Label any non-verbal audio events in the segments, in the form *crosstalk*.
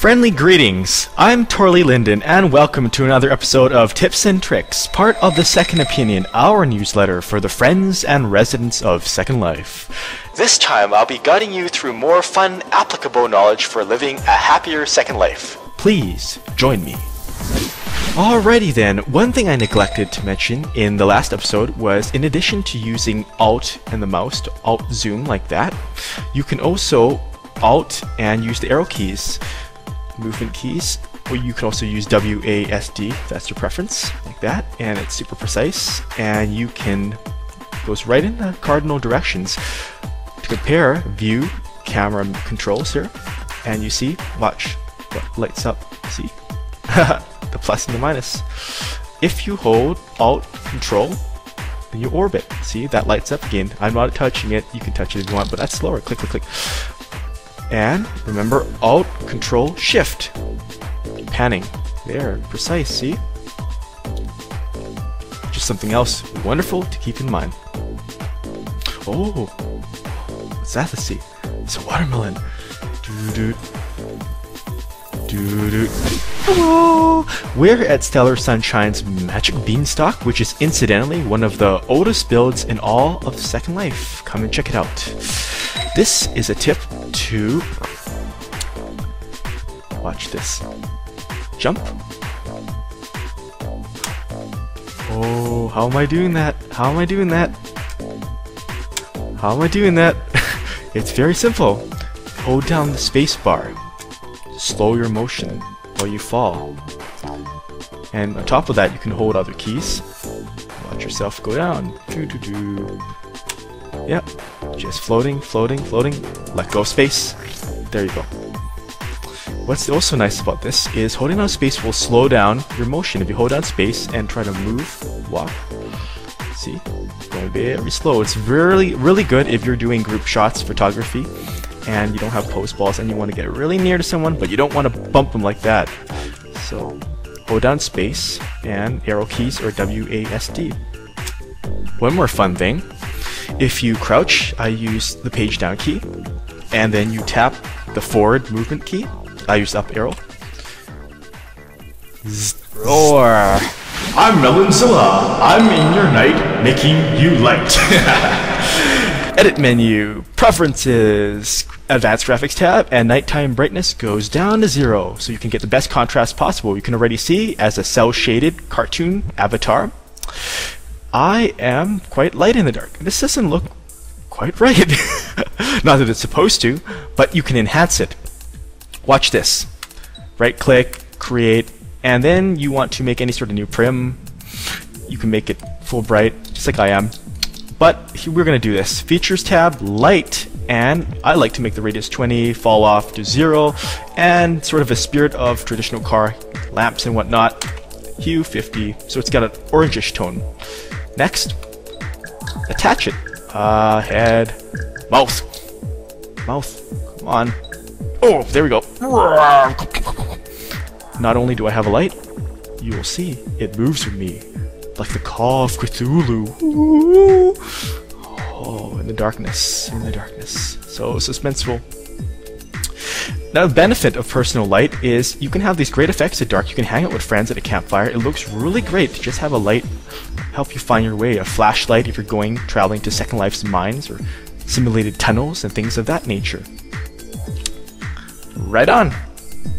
Friendly greetings. I'm Torley Linden, and welcome to another episode of Tips and Tricks, part of the Second Opinion, our newsletter for the friends and residents of Second Life. This time, I'll be guiding you through more fun, applicable knowledge for living a happier second life. Please join me. Alrighty then, one thing I neglected to mention in the last episode was in addition to using Alt and the mouse to Alt zoom like that, you can also Alt and use the arrow keys, movement keys, or you can also use WASD, if that's your preference, like that, and it's super precise, and you can goes right in the cardinal directions. To compare view, camera controls here, and you see, watch, what lights up, see? *laughs* the plus and the minus. If you hold Alt Control, then you orbit. See, that lights up again. I'm not touching it. You can touch it if you want, but that's slower. Click, click, click. And remember, Alt Control Shift. Panning. There, precise, see? Just something else wonderful to keep in mind. Oh, what's that? Let's see. It's a watermelon. Doo -doo. Doo. Hello! We're at Stellar Sunshine's Magic Beanstalk, which is incidentally one of the oldest builds in all of Second Life. Come and check it out. This is a tip to... Watch this. Jump. Oh, how am I doing that? How am I doing that? How am I doing that? *laughs* it's very simple. Hold down the space bar. Slow your motion while you fall. And on top of that, you can hold other keys. Watch yourself go down. Doo -doo -doo. Yep, just floating, floating, floating. Let go of space. There you go. What's also nice about this is holding down space will slow down your motion. If you hold down space and try to move, walk, see, going very slow. It's really, really good if you're doing group shots photography and you don't have pose balls and you want to get really near to someone, but you don't want to bump them like that. So hold down space and arrow keys or WASD. One more fun thing, if you crouch, I use the page down key, and then you tap the forward movement key. I use up arrow. Roar! I'm Melonzilla. I'm in your night, making you light. *laughs* Edit menu, preferences, advanced graphics tab, and nighttime brightness goes down to zero, so you can get the best contrast possible. You can already see as a cell shaded cartoon avatar. I am quite light in the dark. This doesn't look quite right. *laughs* Not that it's supposed to, but you can enhance it. Watch this. Right click, create, and then you want to make any sort of new prim. You can make it full bright, just like I am. But we're going to do this. Features tab, light, and I like to make the radius 20, fall off to 0, and sort of a spirit of traditional car lamps and whatnot. Hue 50, so it's got an orangish tone. Next, attach it. Uh, head, mouth, mouth, come on. Oh, there we go. Not only do I have a light, you will see it moves with me like the call of Cthulhu. Ooh. Oh, in the darkness, in the darkness. So suspenseful. Now, the benefit of personal light is you can have these great effects at dark. You can hang out with friends at a campfire. It looks really great to just have a light help you find your way. A flashlight if you're going traveling to Second Life's mines or simulated tunnels and things of that nature. Right on.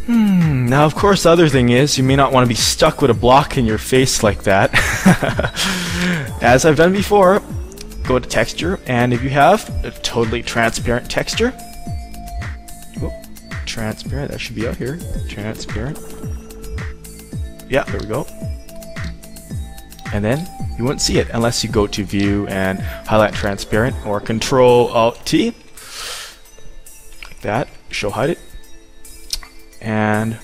Hmm, now of course the other thing is you may not want to be stuck with a block in your face like that. *laughs* As I've done before, go to texture and if you have a totally transparent texture, transparent, that should be out here, transparent. Yeah, there we go. And then you won't see it unless you go to view and highlight transparent or control alt T like that, show hide it and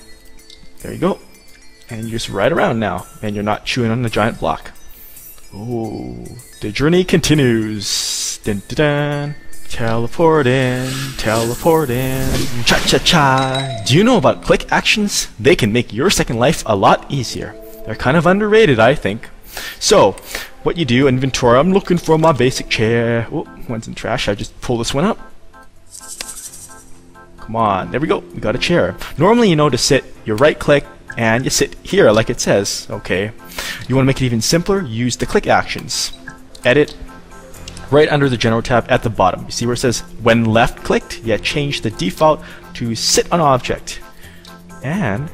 there you go. And you're just ride around now, and you're not chewing on the giant block. Oh, the journey continues. Dun, dun, dun. Teleport in, teleport in, cha cha cha. Do you know about click actions? They can make your second life a lot easier. They're kind of underrated, I think. So, what you do, inventory, I'm looking for my basic chair. Oh, one's in trash, I just pull this one up. Come on, there we go. We got a chair. Normally, you know, to sit, you right click and you sit here like it says. Okay. You want to make it even simpler? Use the click actions. Edit right under the general tab at the bottom. You see where it says when left clicked? Yeah, change the default to sit on object. And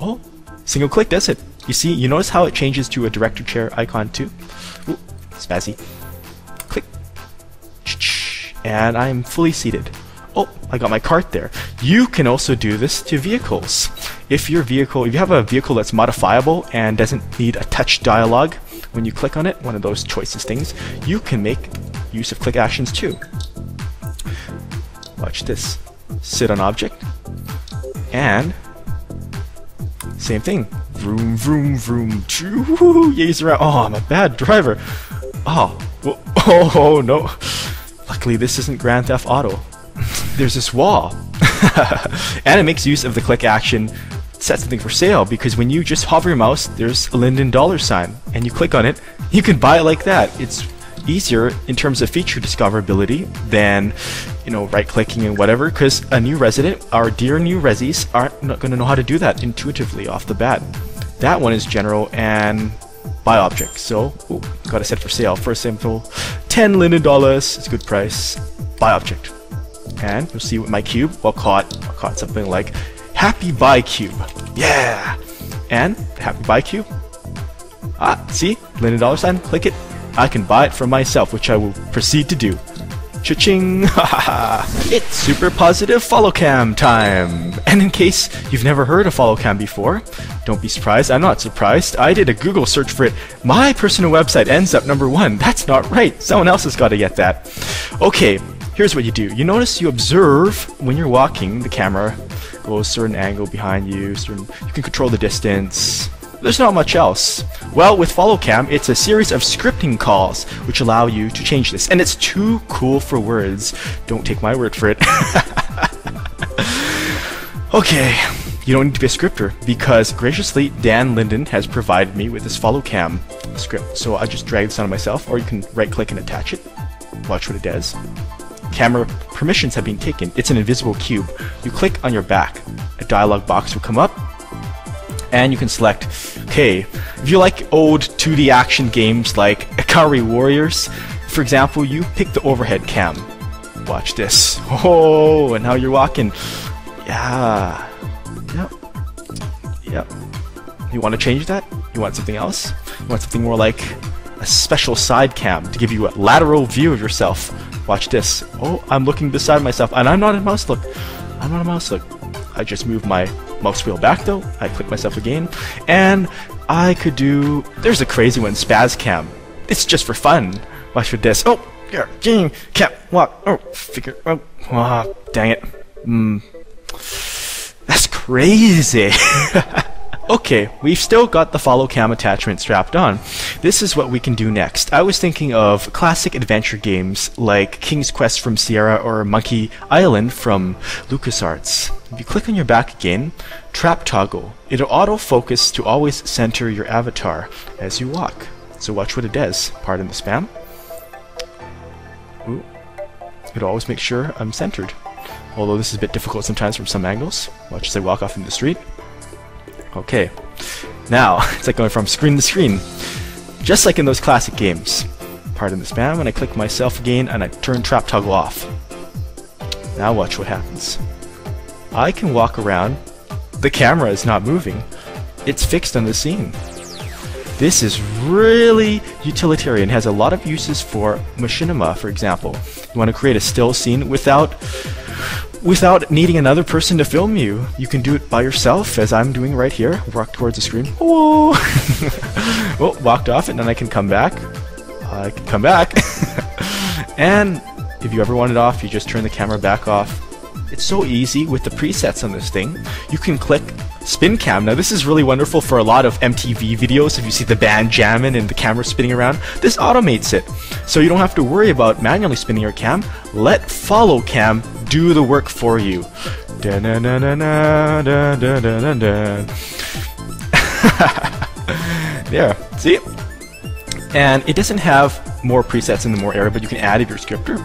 oh, single click does it. You see, you notice how it changes to a director chair icon too? Ooh, spazzy. Click. And I'm fully seated. Oh, I got my cart there. You can also do this to vehicles. If your vehicle, if you have a vehicle that's modifiable and doesn't need a touch dialogue, when you click on it, one of those choices things, you can make use of click actions too. Watch this. Sit on object. And same thing. Vroom, vroom, vroom. Choo, yays around. Oh, I'm a bad driver. Oh, oh, *laughs* oh no. Luckily, this isn't Grand Theft Auto *laughs* there's this wall. *laughs* and it makes use of the click action set something for sale because when you just hover your mouse, there's a Linden dollar sign and you click on it, you can buy it like that. It's easier in terms of feature discoverability than you know right clicking and whatever because a new resident our dear new resis aren't not going to know how to do that intuitively off the bat. That one is general and buy object. So ooh, got it set for sale for a simple 10 linden dollars. It's a good price. Buy object. And you'll see with my cube, we'll will call it something like Happy Buy Cube. Yeah! And Happy Buy Cube. Ah, see? Linden dollar sign, click it. I can buy it for myself, which I will proceed to do. Cha-ching! Ha *laughs* ha. It's super positive follow cam time! And in case you've never heard of follow cam before, don't be surprised. I'm not surprised. I did a Google search for it. My personal website ends up number one. That's not right. Someone else has got to get that. Okay, here's what you do. You notice you observe when you're walking, the camera goes a certain angle behind you, certain, you can control the distance. There's not much else. Well, with Follow Cam, it's a series of scripting calls which allow you to change this. And it's too cool for words. Don't take my word for it. *laughs* okay, you don't need to be a scripter because graciously Dan Linden has provided me with this Follow Cam script. So I just drag this onto myself, or you can right click and attach it. Watch what it does camera permissions have been taken. It's an invisible cube. You click on your back. A dialog box will come up, and you can select, okay, if you like old 2D action games like Ikari Warriors, for example, you pick the overhead cam. Watch this. *laughs* Oh, and now you're walking. Yeah. Yep. Yep. You want to change that? You want something else? You want something more like a special side cam to give you a lateral view of yourself Watch this. Oh, I'm looking beside myself, and I'm not a mouse look. I'm not a mouse look. I just move my mouse wheel back though. I click myself again, and I could do. There's a crazy one, Spaz Cam. It's just for fun. Watch for this. Oh, yeah, game can't walk. Oh, figure. Oh, oh dang it. Hmm. That's crazy. *laughs* Okay, we've still got the follow cam attachment strapped on. This is what we can do next. I was thinking of classic adventure games like King's Quest from Sierra or Monkey Island from LucasArts. If you click on your back again, trap toggle. It'll auto-focus to always center your avatar as you walk. So watch what it does. Pardon the spam. Ooh. It'll always make sure I'm centered. Although this is a bit difficult sometimes from some angles. Watch as I walk off in the street. Okay. Now, *laughs* it's like going from screen to screen. Just like in those classic games. Pardon the spam, when I click myself again and I turn trap toggle off. Now watch what happens. I can walk around. The camera is not moving. It's fixed on the scene. This is really utilitarian. Has a lot of uses for machinima, for example. You want to create a still scene without without needing another person to film you. You can do it by yourself, as I'm doing right here. Walk towards the screen. Whoa! *laughs* well, walked off, and then I can come back. I can come back. *laughs* and if you ever want it off, you just turn the camera back off. It's so easy with the presets on this thing. You can click spin cam. Now this is really wonderful for a lot of MTV videos. If you see the band jamming and the camera spinning around, this automates it. So you don't have to worry about manually spinning your cam. Let follow cam do the work for you. *laughs* there, see? And it doesn't have more presets in the more area, but you can add if you're scripter.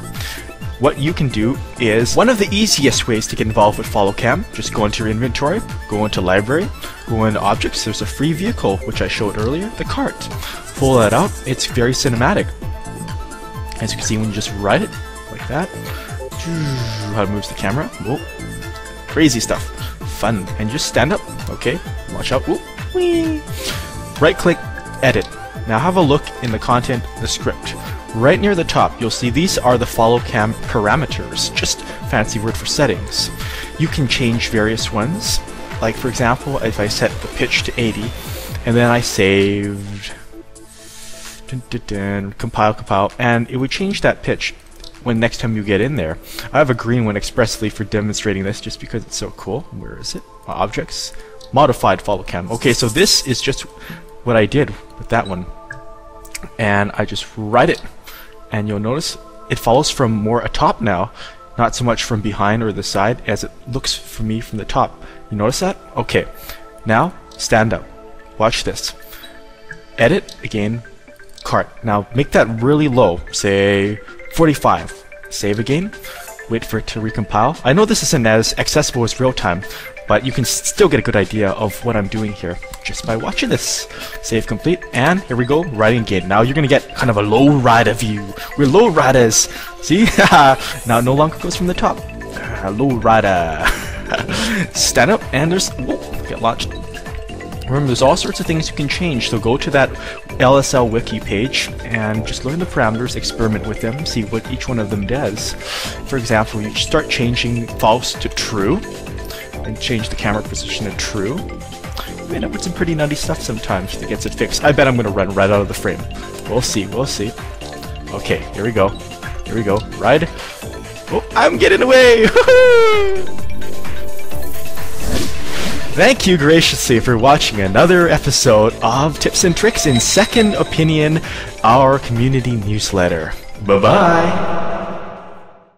What you can do is one of the easiest ways to get involved with follow cam just go into your inventory go into library go into objects. There's a free vehicle which i showed earlier the cart. Pull that out. It's very cinematic. As you can see when you just ride it like that *tsk* how it moves the camera Whoa. crazy stuff. Fun. And just stand up okay? Watch out Whoa. Whee. right click edit. Now have a look in the content the script Right near the top, you'll see these are the follow cam parameters, just fancy word for settings. You can change various ones, like for example, if I set the pitch to 80, and then I saved, dun, dun, dun, compile, compile, and it would change that pitch when next time you get in there. I have a green one expressly for demonstrating this just because it's so cool. Where is it? Objects. Modified follow cam. Okay, so this is just what I did with that one. And I just write it and you'll notice it follows from more atop now, not so much from behind or the side as it looks for me from the top. You notice that? Okay. Now, stand up. Watch this. Edit, again, cart. Now, make that really low, say 45. Save again. Wait for it to recompile. I know this isn't as accessible as real time, but you can still get a good idea of what I'm doing here just by watching this. Save complete, and here we go, riding again. Now you're gonna get kind of a low rider view. We're low riders. See? *laughs* now no longer goes from the top. *laughs* Low rider. *laughs* Stand up, and there's whoa, get launched. Remember, there's all sorts of things you can change, so go to that LSL wiki page and just learn the parameters, experiment with them, see what each one of them does. For example, you start changing false to true, and change the camera position to true. We end up with some pretty nutty stuff sometimes that gets it fixed. I bet I'm gonna run right out of the frame. We'll see, we'll see. Okay, here we go. Here we go. Ride. Oh, I'm getting away! *laughs* Thank you graciously for watching another episode of Tips and Tricks in Second Opinion, our community newsletter. Bye-bye!